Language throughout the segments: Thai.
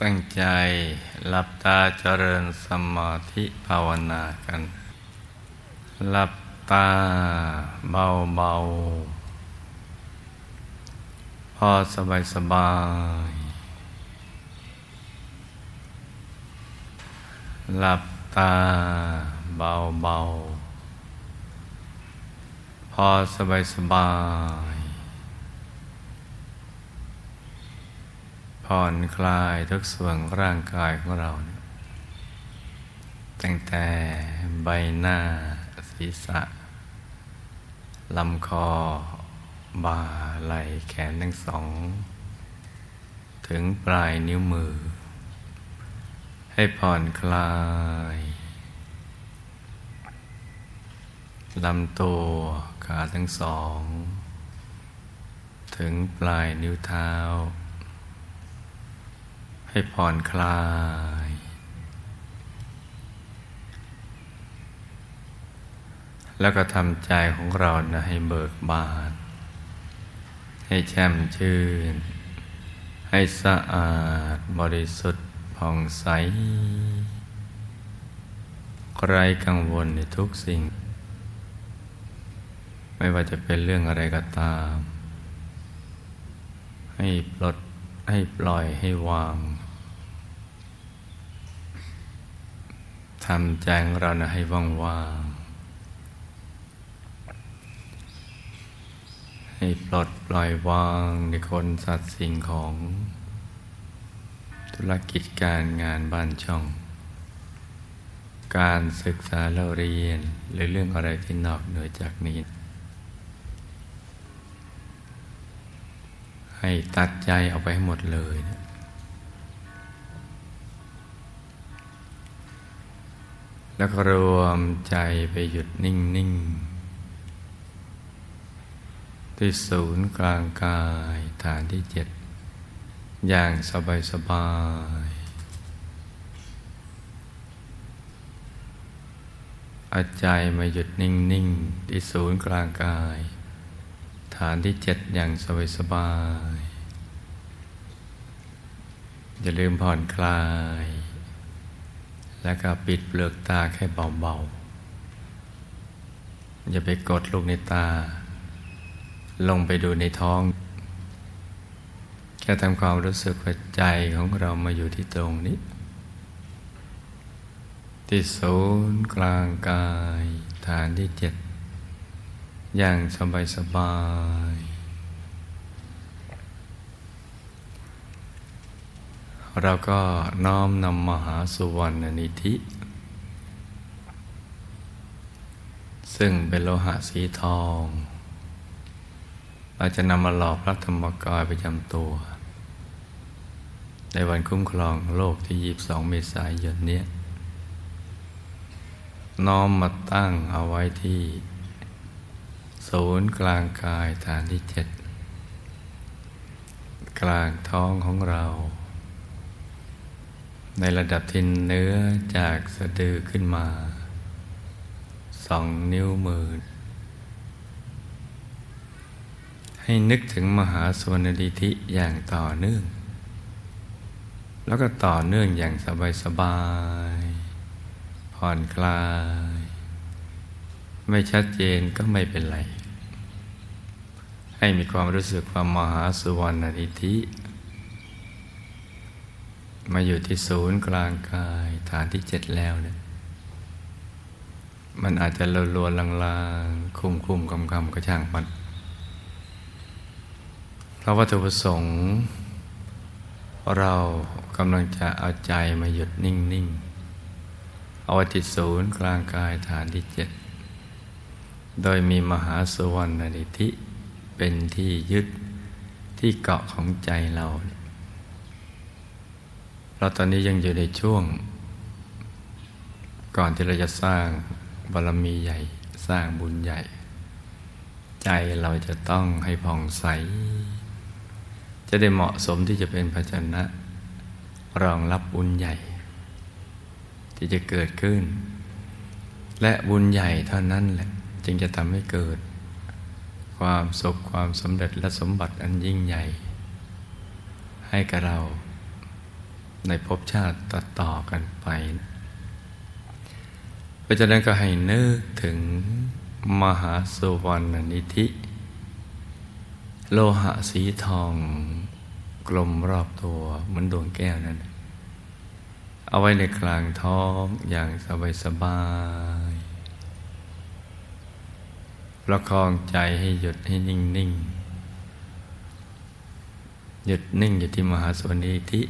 ตั้งใจหลับตาเจริญสมาธิภาวนากัน หลับตาเบาเบาพอสบายสบาย หลับตาเบาเบาพอสบายสบาย ผ่อนคลายทุกส่วนร่างกายของเรา ตั้งแต่ใบหน้าศีรษะลำคอ บ่าไหล่แขนทั้งสอง ถึงปลายนิ้วมือ ให้ผ่อนคลายลำตัวขาทั้งสอง ถึงปลายนิ้วเท้า ให้ผ่อนคลาย แล้วก็ทำใจของเรานะให้เบิกบาน ให้แช่มชื่น ให้สะอาดบริสุทธิ์ผ่องใสไรกังวลในทุกสิ่ง ไม่ว่าจะเป็นเรื่องอะไรก็ตาม ให้ปลดให้ปล่อยให้วาง ทำใจของเรานะให้ว่างว่างให้ปลดปล่อยวางในคนสัตว์สิ่งของ ธุรกิจการงานบ้านช่อง การศึกษาเราเรียน หรือเรื่องอะไรที่นอกเหนือจากนี้ ให้ตัดใจเอาไปให้หมดเลยนะ แล้วก็รวมใจไปหยุดนิ่งนิ่งที่ศูนย์กลางกายฐานที่เจ็ดอย่างสบายสบายอาใจมาหยุดนิ่งนิ่งที่ศูนย์กลางกาย ฐานที่เจ็ดอย่างสบายสบายอย่าลืมผ่อนคลาย แล้วก็ปิดเปลือกตาแค่เบาๆ อย่าไปกดลูกในตา ลงไปดูในท้อง แค่ทำความรู้สึกว่าใจของเรามาอยู่ที่ตรงนี้ ที่ศูนย์กลางกาย ฐานที่เจ็ดอย่างสบายสบาย เราก็น้อมนำมหาสุวรรณนิธิ ซึ่งเป็นโลหะสีทอง เราจะนำมาหล่อพระธรรมกายประจำตัว ในวันคุ้มครองโลกที่ 22 เมษายนนี้น้อมมาตั้งเอาไว้ที่ ศูนย์กลางกายฐานที่เจ็ด กลางท้องของเรา ในระดับที่เนื้อจากสะดือขึ้นมาสองนิ้วมือ ให้นึกถึงมหาสวนดิธิอย่างต่อเนื่อง แล้วก็ต่อเนื่องอย่างสบายสบาย ผ่อนคลาย ไม่ชัดเจนก็ไม่เป็นไร ให้มีความรู้สึกความมหาสุวรรณดิธิ มาอยู่ที่ศูนย์กลางกายฐานที่เจ็ดแล้วเนี่ยมันอาจจะลลวนลางๆ คุ้มคุมกำกำก็ช่างมัน เพราะวัตถุประสงค์ เรากำลังจะเอาใจมาหยุดนิ่ง ๆ เอาไว้ที่ศูนย์กลางกายฐานที่เจ็ด โดยมีมหาสวรรณนิธิเป็นที่ยึดที่เกาะของใจเรา ราตอนนี้ยังอยู่ในช่วง ก่อนที่เราจะสร้างบารมีใหญ่ สร้างบุญใหญ่ ใจเราจะต้องให้ผ่องใส จะได้เหมาะสมที่จะเป็นภาชนะ รองรับบุญใหญ่ ที่จะเกิดขึ้น และบุญใหญ่เท่านั้นแหละ จึงจะทำให้เกิด ความสุขความสำเร็จและสมบัติอันยิ่งใหญ่ ให้กับเรา ในภพชาติต่อต่อกันไป เพราะฉะนั้นก็ให้นึกถึงมหาสุวรรณนิธิ โลหะสีทองกลมรอบตัวเหมือนดวงแก้วนั้น เอาไว้ในกลางท้องอย่างสบายสบายประคองใจให้หยุดให้นิ่งนิ่งหยุดนิ่งอยู่ที่มหาสวนิธิ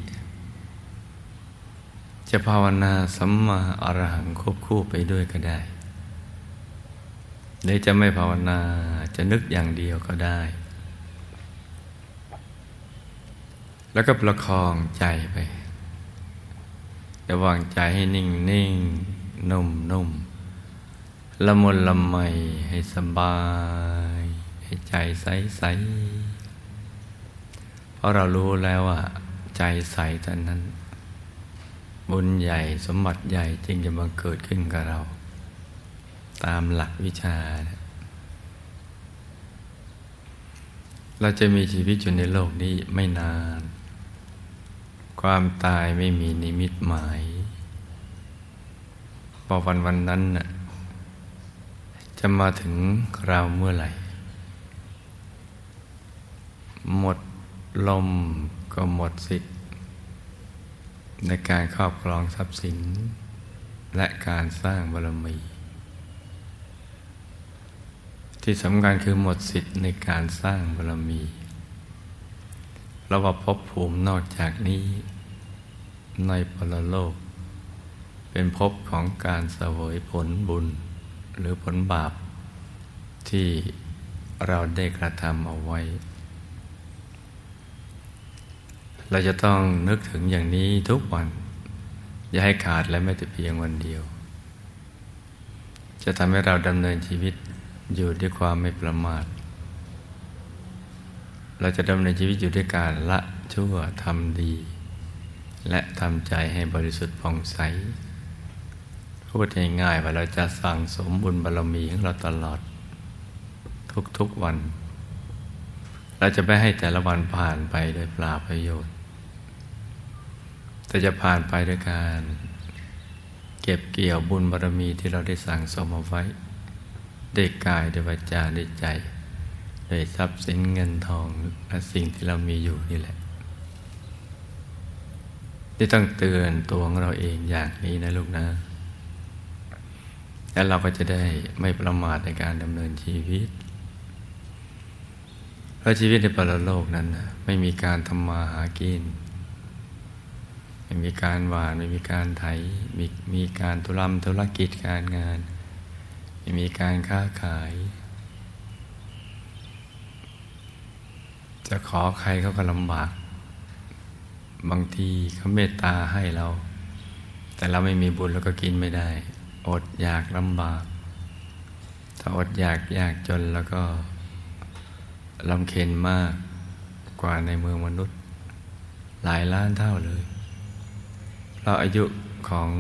จะภาวนาสัมมาอรหังควบคู่ไปด้วยก็ได้หรือจะไม่ภาวนาจะนึกอย่างเดียวก็ได้ แล้วก็ประคองใจไป ระวางใจให้นิ่งนิ่งนุ่มนุ่มละมุนละไมให้สบาย ให้ใจใสใสเพราะเรารู้แล้วว่า ใจใสตอนนั้น บุญใหญ่สมบัติใหญ่จึงจะมาเกิดขึ้นกับเรา ตามหลักวิชา เราจะมีชีวิตอยู่ในโลกนี้ไม่นาน ความตายไม่มีนิมิตหมายพอวันวันนั้นน่ะจะมาถึงเราเมื่อไหร่ หมดลมก็หมดสิทธิ ในการครอบครองทรัพย์สิน และการสร้างบารมี ที่สำคัญคือหมดสิทธิ์ในการสร้างบารมีเราว่าพบภูมินอกจากนี้ ในปรโลก เป็นภพของการเสวยผลบุญ หรือผลบาปที่เราได้กระทำเอาไว้ เราจะต้องนึกถึงอย่างนี้ทุกวัน อย่าให้ขาดและไม่แต่เพียงวันเดียว จะทำให้เราดำเนินชีวิตอยู่ด้วยความไม่ประมาท เราจะดำเนินชีวิตอยู่ด้วยการละชั่วทำดี และทำใจให้บริสุทธิ์ผ่องใสพูดง่ายๆว่าเราจะสั่งสมบุญบารมีของเราตลอด ทุกๆวัน เราจะไม่ให้แต่ละวันผ่านไปโดยปราประโยชน์ แต่จะผ่านไปด้วยการเก็บเกี่ยวบุญบารมีที่เราได้สั่งสมเอาไว้ได้กายได้วาจาได้ใจได้ทรัพย์สินเงินทองและสิ่งที่เรามีอยู่นี่แหละ ที่ต้องเตือนตัวของเราเองอย่างนี้นะลูกนะ แล้วเราก็จะได้ไม่ประมาทในการดำเนินชีวิต เพราะชีวิตในปรโลกนั้น ไม่มีการทำมาหากิน ไม่มีการหวาน ไม่มีการไถมีมีการธุรำธุรกิจการงาน ไม่มีการค้าขาย จะขอใครเขาก็ลำบาก บางทีเขาเมตตาให้เรา แต่เราไม่มีบุญแล้วก็กินไม่ได้ อดอยากลำบาก ถ้าอดอยากยากจนแล้วก็ลำเค็นมากกว่าในเมืองมนุษย์ หลายล้านเท่าเลย เราอายุของ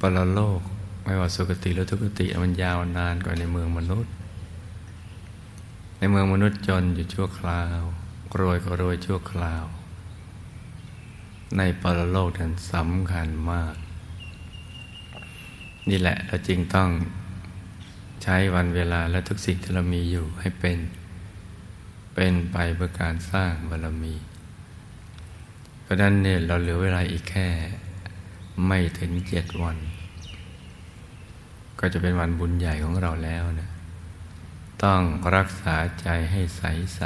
ปรโลก ไม่ว่าสุคติหรือทุกติมันยาวนานกว่าในเมืองมนุษย์ ในเมืองมนุษย์จนอยู่ชั่วคราว รวยก็รวยชั่วคราว ในปรโลกนั้นสำคัญมาก นี่แหละเราจรึงต้องใช้วันเวลาและทุกสิ่งที่เรามีอยู่ให้เป็น เป็นไปเพื่อการสร้างบารมี ราะนั้นเนี่ยเราเหลือเวลาอีกแค่ ไม่ถึงเจ็ดวัน ก็จะเป็นวันบุญใหญ่ของเราแล้วนะ ต้องรักษาใจให้ใสใส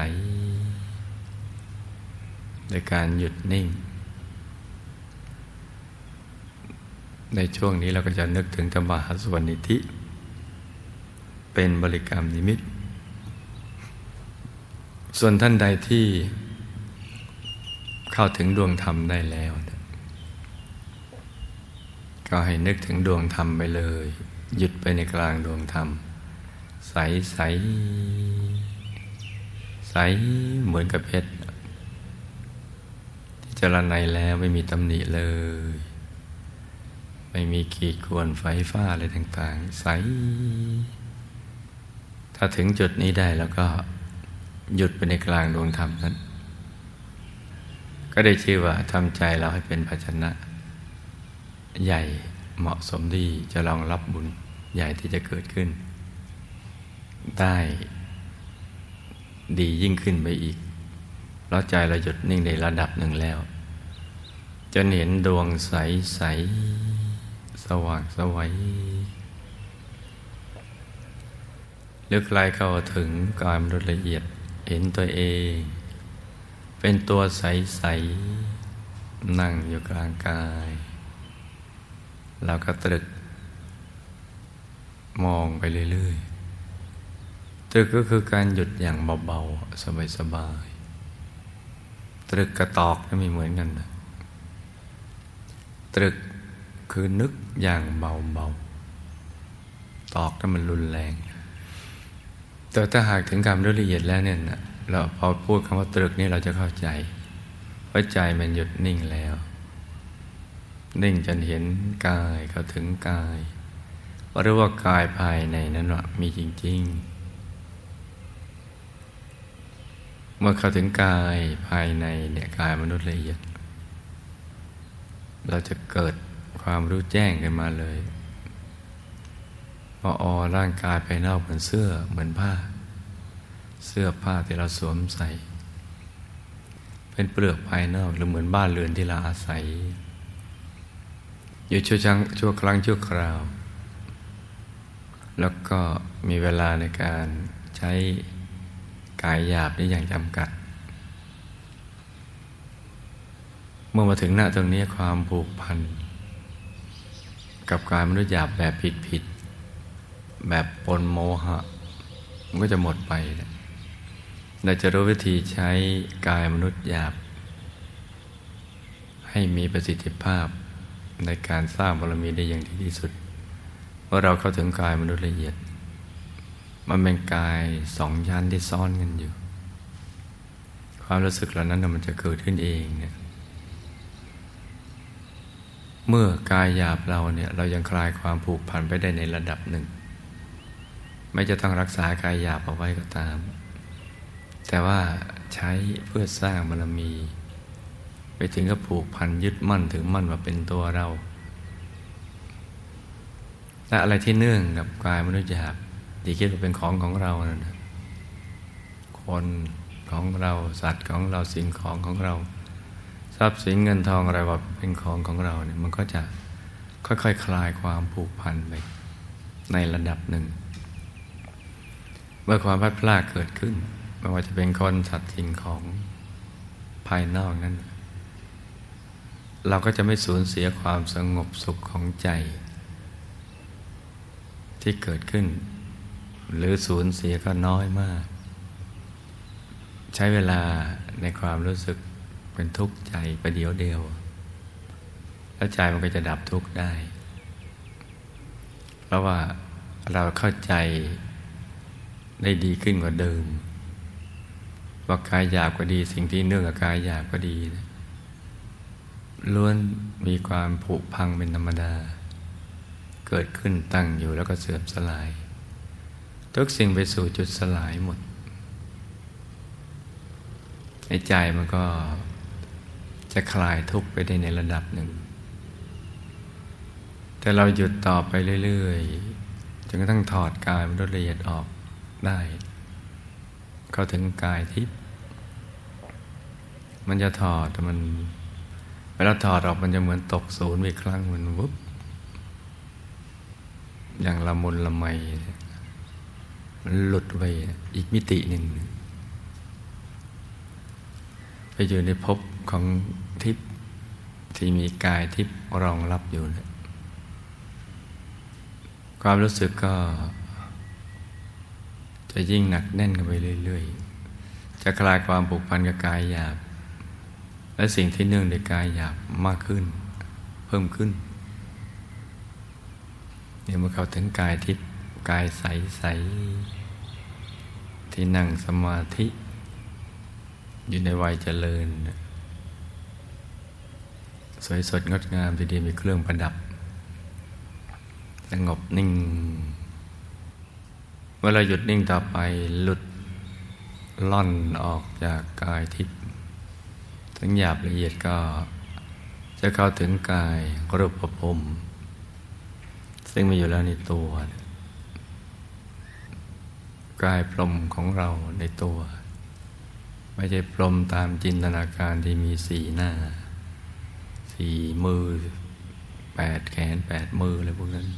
โดยการหยุดนิ่ง ในช่วงนี้เราก็จะนึกถึงธรรมหาสวรนิธิ เป็นบริกรรมนิมิต ส่วนท่านใดที่ เข้าถึงดวงธรรมได้แล้ว ก็ให้นึกถึงดวงธรรมไปเลย หยุดไปในกลางดวงธรรม ใสใสใสเหมือนกับเพชรที่จรณัยแล้วไม่มีตำหนิเลย ไม่มีขีดข่วนไฟฟ้าอะไรต่างๆ ใส ถ้าถึงจุดนี้ได้แล้วก็หยุดไปในกลางดวงธรรมนั้น ก็ได้ชื่อว่าทำใจเราให้เป็นภาชนะ ใหญ่เหมาะสมที่จะรองรับบุญใหญ่ที่จะเกิดขึ้น ได้ดียิ่งขึ้นไปอีกเพราะใจเราหยุดนิ่งในระดับหนึ่งแล้วจนเห็นดวงใสใสสว่างสวัยลึกไกลเข้าถึงกายมนุษย์ละเอียดเห็นตัวเอง เป็นตัวใสใสนั่งอยู่กลางกายเราก็ตรึก มองไปเรื่อย ๆ ตรึกก็คือการหยุดอย่างเบา ๆ สบาย ๆ ตรึกกระตอกก็ไม่เหมือนกันนะตรึกคือนึกอย่างเบา ๆ ตอกถ้ามันรุนแรง แต่ถ้าหากถึงการละเอียดแล้วเนี่ย เราพอพูดคำว่าตรึกนี่เราจะเข้าใจเพราะใจมันหยุดนิ่งแล้ว นิ่งจนเห็นกายเขาถึงกายหรือว่ากายภายในนั้นว่ามีจริง ๆ เมื่อเข้าถึงกายภายในเนี่ยกายมนุษย์ละเอียด เราจะเกิดความรู้แจ้งขึ้นมาเลยว่าอ๋อร่างกายภายนอกเหมือนเสื้อเหมือนผ้า เสื้อผ้าที่เราสวมใส่ เป็นเปลือกภายนอกหรือเหมือนบ้านเรือนที่เราอาศัย อยู่ชั่วชังชั่วครั้งชั่วคราว แล้วก็มีเวลาในการใช้กายหยาบได้อย่างจำกัด เมื่อมาถึงหน้าตรงนี้ความผูกพัน กับการมนุษย์หยาบแบบผิดผิดแบบปนโมหะ มันก็จะหมดไป เราจะรู้วิธีใช้กายมนุษย์หยาบ ให้มีประสิทธิภาพในการสร้างบารมีได้อย่างดีที่สุดเพราเราเข้าถึงกายมนุษย์ละเอียด มันเป็นกายสองชั้นที่ซ้อนกันอยู่ ความรู้สึกเหล่านั้นมันจะเกิดขึ้นเองเนี่ยเมื่อกายหยาบเราเนี่ยเรายังคลายความผูกพันไปได้ในระดับหนึ่ง ไม่จะต้องรักษากายหยาบเอาไว้ก็ตาม แต่ว่าใช้เพื่อสร้างบารมี ไปถึงก็ผูกพันยึดมั่นถึงมั่นว่าเป็นตัวเราและอะไรที่เนื่องกับกายมนุษย์หยาบที่คิดว่าเป็นของของเรานะคนของเราสัตว์ของเราสิ่งของของเรา ทรัพย์สินเงินทองอะไรว่าเป็นของของเราเนี่ยมันก็จะค่อยๆคคลายความผูกพันไปในระดับหนึ่ง เมื่อความพัดพลาดเกิดขึ้น ไม่ว่าจะเป็นคนสัตว์สิ่งของภายนอกนั้น เราก็จะไม่สูญเสียความสงบสุขของใจ ที่เกิดขึ้น หรือสูญเสียก็น้อยมาก ใช้เวลาในความรู้สึกเป็นทุกข์ใจประเดียวเดียว แล้วใจมันก็จะดับทุกข์ได้ เพราะว่าเราเข้าใจได้ดีขึ้นกว่าเดิม ว่ากายหยาบก็ดี สิ่งที่เนื่องกับกายหยาบก็ดีล้วนมีความผุพังเป็นธรรมดา เกิดขึ้นตั้งอยู่แล้วก็เสื่อมสลาย ทุกสิ่งไปสู่จุดสลายหมดในใจมันก็จะคลายทุกข์ไปได้ในระดับหนึ่ง แต่เราหยุดต่อไปเรื่อยๆจนกระทั่งถอดกายมันละเอียดออกได้ เข้าถึงกายทิพย์มันจะถอดแต่มันเวลาถอดออกมันจะเหมือนตกศูนย์ไปครั้งมันวุบอย่างละมุนละไมมันหลุดไปอีกมิติหนึ่ง ไปอยู่ในภพของทิพย์ที่มีกายทิพย์รองรับอยู่นะความรู้สึกก็ จะยิ่งหนักแน่นกันไปเรื่อยๆ จะคลายความผูกพันกับกายหยาบ และสิ่งที่เนื่องในกายหยาบมากขึ้น เพิ่มขึ้นเนี่ยเมื่อเขาถึงกายทิพย์กายใสๆที่นั่งสมาธิ อยู่ในวัยเจริญ สวยสดงดงามดียวมีเครื่องประดับ สงบนิ่ง มื่อเราหยุดนิ่งต่อไปหลุดล่อนออกจากกายทิพย์ถึงหยาบละเอียดก็จะเข้าถึงกายรูปภพซึ่งมีอยู่แล้วในตัว กายพรมของเราในตัว ไม่ใช่พรมตามจินตนาการที่มีสีหน้า สีมือแปดแขนแปดมืออะไรพวกนั้น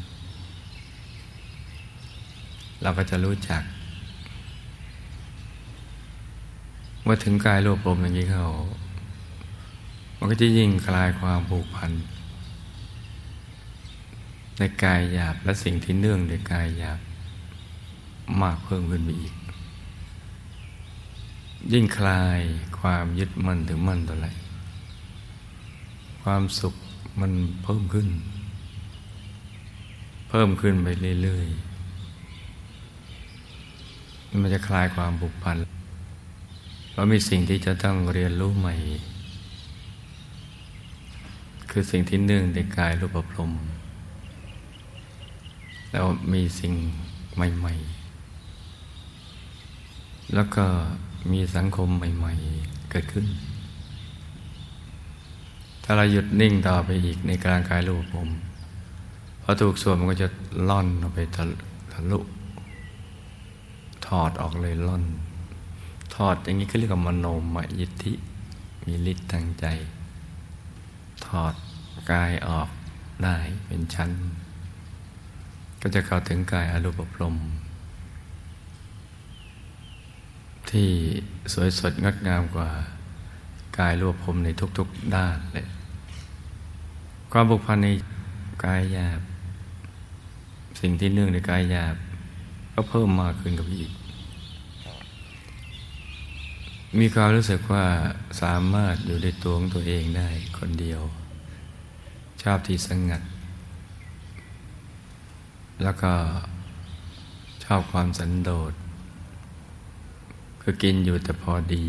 เราก็จะรู้จักเมื่อถึงกายรูปรมอย่างนี้เขา มันก็จะยิ่งคลายความผูกพัน ในกายหยาบและสิ่งที่เนื่องในกายหยาบ มากเพิ่มขึ้นไปอีก ยิ่งคลายความยึดมั่นถึงมั่นตัวไรความสุขมันเพิ่มขึ้น เพิ่มขึ้นไปเรื่อยๆ มันจะคลายความผูกพันเพราะมีสิ่งที่จะต้องเรียนรู้ใหม่ คือสิ่งที่เนื่องในกายรูปพรมแล้วมีสิ่งใหม่ ๆ แล้วก็มีสังคมใหม่ ๆ เกิดขึ้น ถ้าเราหยุดนิ่งต่อไปอีกในกลางกายรูปผมพอถูกส่วนมันก็จะล่อนออกไปทะลุ ถอดออกเลยล่น ถอดอย่างนี้ก็เรียกว่ามโนมยิทธิ มีฤทธิ์ทางใจ ถอดกายออกได้เป็นชั้น ก็จะเข้าถึงกายอรูปพรม ที่สวยสดงดงามกว่ากายรูปพรมในทุกๆด้านเลยความบุกพันในกายหยาบ สิ่งที่เนื่องในกายหยาบ ก็เพิ่มมากขึ้นกับอีก มีความรู้สึกว่าสามารถอยู่ในตัวของตัวเองได้คนเดียว ชอบที่สงัด แล้วก็ชอบความสันโดษ คือกินอยู่แต่พอดี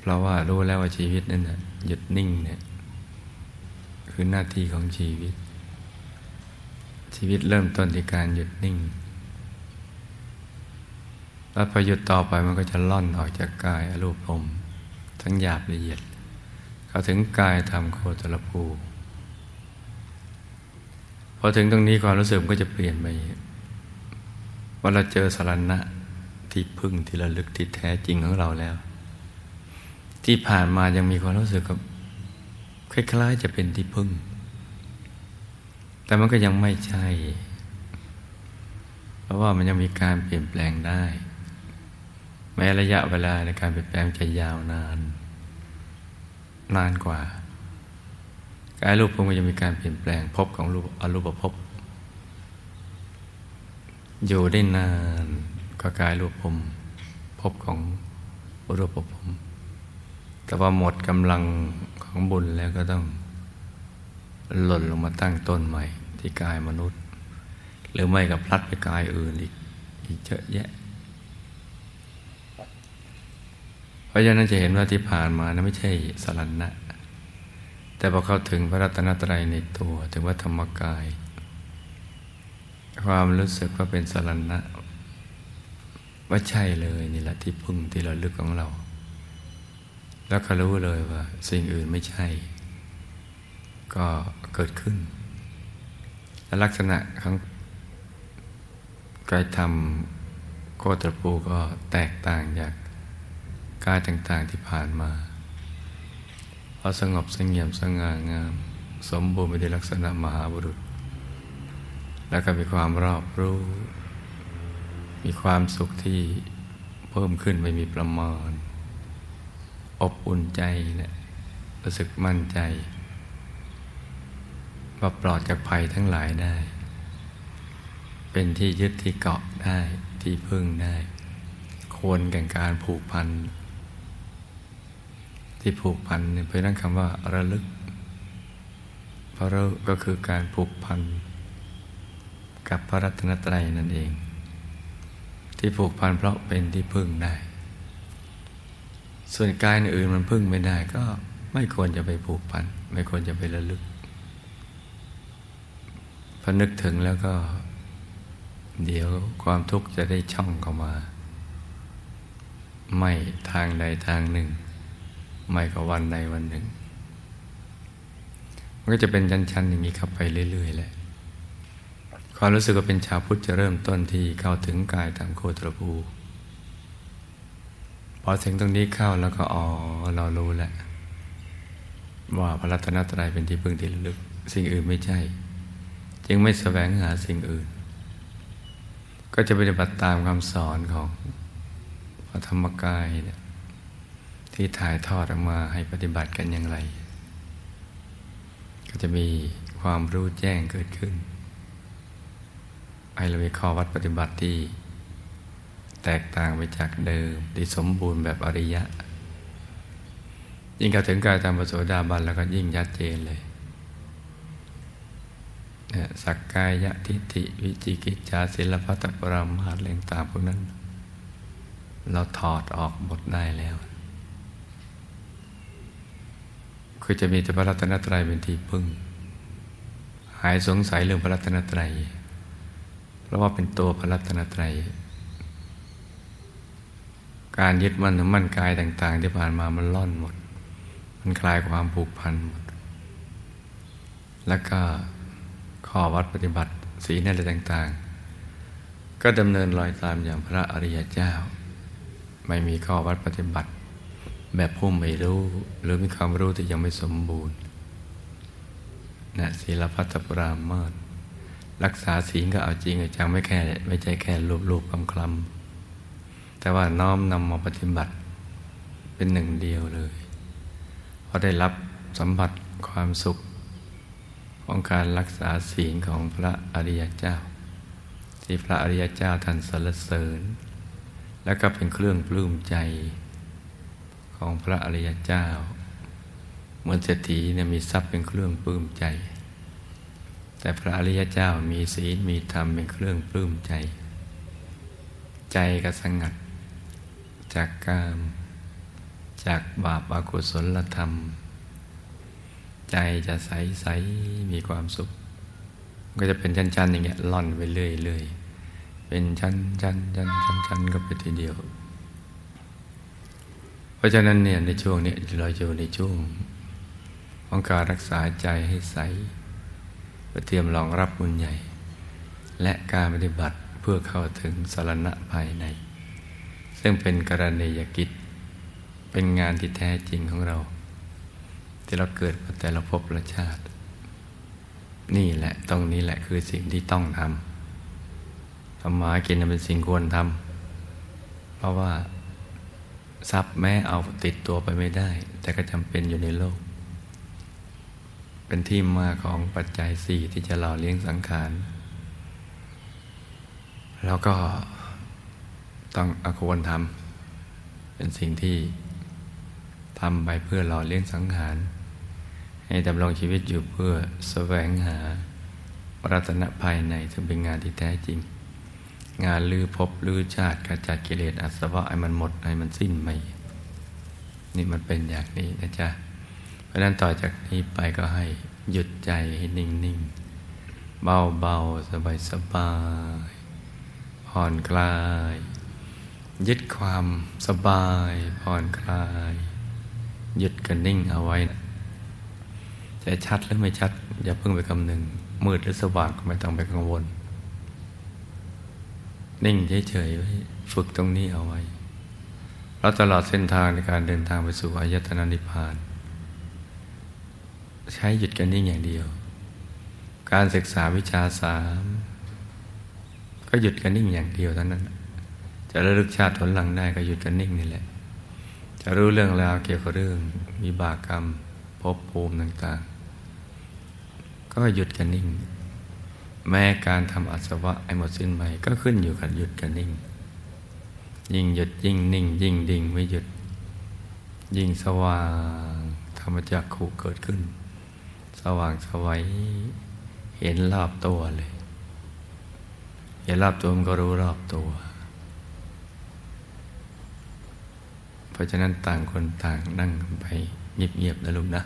เพราะว่ารู้แล้วว่าชีวิตนั้นนะหยุดนิ่งเนี่ย คือหน้าที่ของชีวิต ชีวิตเริ่มต้นที่การหยุดนิ่ง แล้วพอหยุดต่อไปมันก็จะล่อนออกจากกายอรูปภพทั้งหยาบละเอียด เข้าถึงกายธรรมโคตรภูพอถึงตรงนี้ความรู้สึกมันก็จะเปลี่ยนไปว่าเราเจอสารณะที่พึ่งที่ระลึกที่แท้จริงของเราแล้ว ที่ผ่านมายังมีความรู้สึกกับคล้ายๆจะเป็นที่พึ่ง แต่มันก็ยังไม่ใช่ เพราะว่ามันยังมีการเปลี่ยนแปลงได้ แม้ระยะเวลาในการเปลี่ยนแปลงจะยาวนาน นานกว่ากายรูปภพก็จะมีการเปลี่ยนแปลงภพของรูปอรูปภพอยู่ได้นานก็กายรูปภพภพของรูปภพแต่ว่าหมดกำลังของบุญแล้วก็ต้อง หล่นลงมาตั้งต้นใหม่ ที่กายมนุษย์ หรือไม่กับพลัดไปกายอื่นอีกอีกเยอะแยะ เพราะฉะนั้นจะเห็นว่าที่ผ่านมานะไม่ใช่สลันนะ แต่พอเข้าถึงพระรัตนตรัยในตัว ถึงว่าธรรมกาย ความรู้สึกว่าเป็นสรณะว่าใช่เลยนี่แหละที่พึ่งที่เราลึกของเรา แล้วก็รู้เลยว่า สิ่งอื่นไม่ใช่ ก็เกิดขึ้น และลักษณะของกายธรรมโคตรปูก็แตกต่างจากกายต่างๆที่ผ่านมา เพอสงบสงเงียมสง่างาม สมบูรณ์ไปด้วยลักษณะมหาบุรุษ แล้วก็มีความรอบรู้ มีความสุขที่เพิ่มขึ้นไม่มีประมาณ อบอุ่นใจเนี่ยรู้สึกมั่นใจ ว่าปลอดจากภัยทั้งหลายได้ เป็นที่ยึดที่เกาะได้ที่พึ่งได้ ควรแก่การผูกพัน ที่ผูกพันเพราะนั้นคำว่าระลึกเพราะเราก็คือการผูกพัน กับพระรัตนตรัยนั่นเอง ที่ผูกพันเพราะเป็นที่พึ่งได้ ส่วนกายอื่นมันพึ่งไม่ได้ก็ไม่ควรจะไปผูกพัน ไม่ควรจะไประลึก อนึกถึงแล้วก็ เดี๋ยวความทุกข์จะได้ช่องเข้ามา ไม่ทางใดทางหนึ่ง ไม่ก็วันใดวันหนึ่ง มันก็จะเป็นชั้นๆอย่างนี้ครับไปเรื่อยๆแหละความรู้สึกว่าเป็นชาวพุทธจะเริ่มต้นที่เข้าถึงกายตามโคตรภูพอถึงตรงนี้เข้าแล้วก็อ๋อเรารู้แหละ ว่าพระรัตนตรัยเป็นที่พึ่งที่ลึก สิ่งอื่นไม่ใช่ จึงไม่แสวงหาสิ่งอื่น ก็จะปฏิบัติตามคำสอนของพระธรรมกายเนี่ยที่ถ่ายทอดออกมาให้ปฏิบัติกันอย่างไร ก็จะมีความรู้แจ้งเกิดขึ้นให้เรามีข้อวัดปฏิบัติที่แตกต่างไปจากเดิมที่สมบูรณ์แบบอริยะ ยิ่งเข้าถึงกายตามปโสดาบันแล้วก็ยิ่งยัดเจนเลย สักกายะทิฏฐิวิจิกิจจาศิลปะตปรามาตแรงตามพวกนั้น เราถอดออกหมดได้แล้ว คือจะมีแต่พระรัตนตรัยเป็นที่พึ่ง หายสงสัยเรื่องพระรัตนตรัย เพราะว่าเป็นตัวพระรัตนตรัย การยึดมั่นมั่นกายต่าง ๆ ที่ผ่านมามันล่อนหมด มันคลายความผูกพันหมด แล้วก็ ข้อวัดปฏิบัติสีนั่นอะไรต่างๆ ก็ดำเนินรอยตามอย่างพระอริยเจ้า ไม่มีข้อวัดปฏิบัติ แบบผู้ไม่รู้หรือมีความรู้ที่ยังไม่สมบูรณ์นะศีลพัตปรามาตรักษาศีลก็เอาจริงจังไม่แค่ไม่ใช่แค่รูปรูปคำคลำแต่ว่าน้อมนำมาปฏิบัติเป็นหนึ่งเดียวเลย เพราะได้รับสัมผัสความสุข ของการรักษาศีลของพระอริยเจ้า ที่พระอริยเจ้าท่านสรรเสริญ แล้วก็เป็นเครื่องปลื้มใจของพระอริยเจ้า เหมือนเศรษฐีเนี่ยมีทรัพย์เป็นเครื่องปลื้มใจ แต่พระอริยเจ้ามีศีลมีธรรมเป็นเครื่องปลื้มใจ ใจก็สงัด จากกาม จากบาปอากุศลธรรม ใจจะใสใสมีความสุข ก็จะเป็นชั้นๆอย่างเงี้ยล่อนไปเรื่อยๆเป็นชั้นชั้นชั้นชั้นชั้นก็ไปทีเดียว เพราะฉะนั้นเนี่ยในช่วงนี้เราอยู่ในช่วงของการรักษาใจให้ใสเตรียมรองรับบุญใหญ่ และการปฏิบัติเพื่อเข้าถึงสารณะภายใน ซึ่งเป็นกรณียกิจเป็นงานที่แท้จริงของเรา ที่เราเกิดมาแต่ละภพละชาติ นี่แหละตรงนี้แหละคือสิ่งที่ต้องทำทำมากินเป็นสิ่งควรทำเพราะว่าทรัพย์แม้เอาติดตัวไปไม่ได้ แต่ก็จำเป็นอยู่ในโลก เป็นที่มาของปัจจัยสี่ที่จะหล่อเลี้ยงสังขารแล้วก็ต้องอควรทำเป็นสิ่งที่ทำไปเพื่อหล่อเลี้ยงสังขาร ให้ดำรงชีวิตอยู่เพื่อแสวงหารัตนภายในซึ่งเป็นงานที่แท้จริง งานลือพบลือชาติกระจัดกิเลสอัศวะให้มันหมดให้มันสิ้นไปนี่มันเป็นอย่างนี้นะจ๊ะ เพราะนั้นต่อจากนี้ไปก็ให้หยุดใจให้นิ่งๆ เบาๆ สบายๆ ผ่อนคลาย ยึดความสบายผ่อนคลาย หยุดกันนิ่งเอาไว้ จะชัดหรือไม่ชัด อย่าเพิ่งไปคำหนึ่งมืดหรือสว่างก็ไม่ต้องไปกังวล นิ่งเฉยๆไว้ฝึกตรงนี้เอาไว้เราตลอดเส้นทางในการเดินทางไปสู่อายตนะนิพพาน ใช้หยุดกันนิ่งอย่างเดียว การศึกษาวิชาสามก็หยุดกันนิ่งอย่างเดียวเท่านั้น จะระลึกชาติผลหลังได้ก็หยุดกันนิ่งนี่แหละ จะรู้เรื่องราวเกี่ยวกับเรื่องวิบากกรรมภพภูมิต่างๆ ก็หยุดกันนิ่ง แม้การทำอัศวะไอหมดสิ้นไปก็ขึ้นอยู่กับหยุดกันนิ่ง ยิ่งหยุดยิ่งนิ่ง ยิ่งดิ่งไม่หยุด ยิ่งสว่างธรรมจักขุเกิดขึ้น สว่างสวัยเห็นรอบตัวเลย เห็นรอบตัวมันก็รู้รอบตัว เพราะฉะนั้นต่างคนต่างนั่งไปเงียบๆนะลูกนะ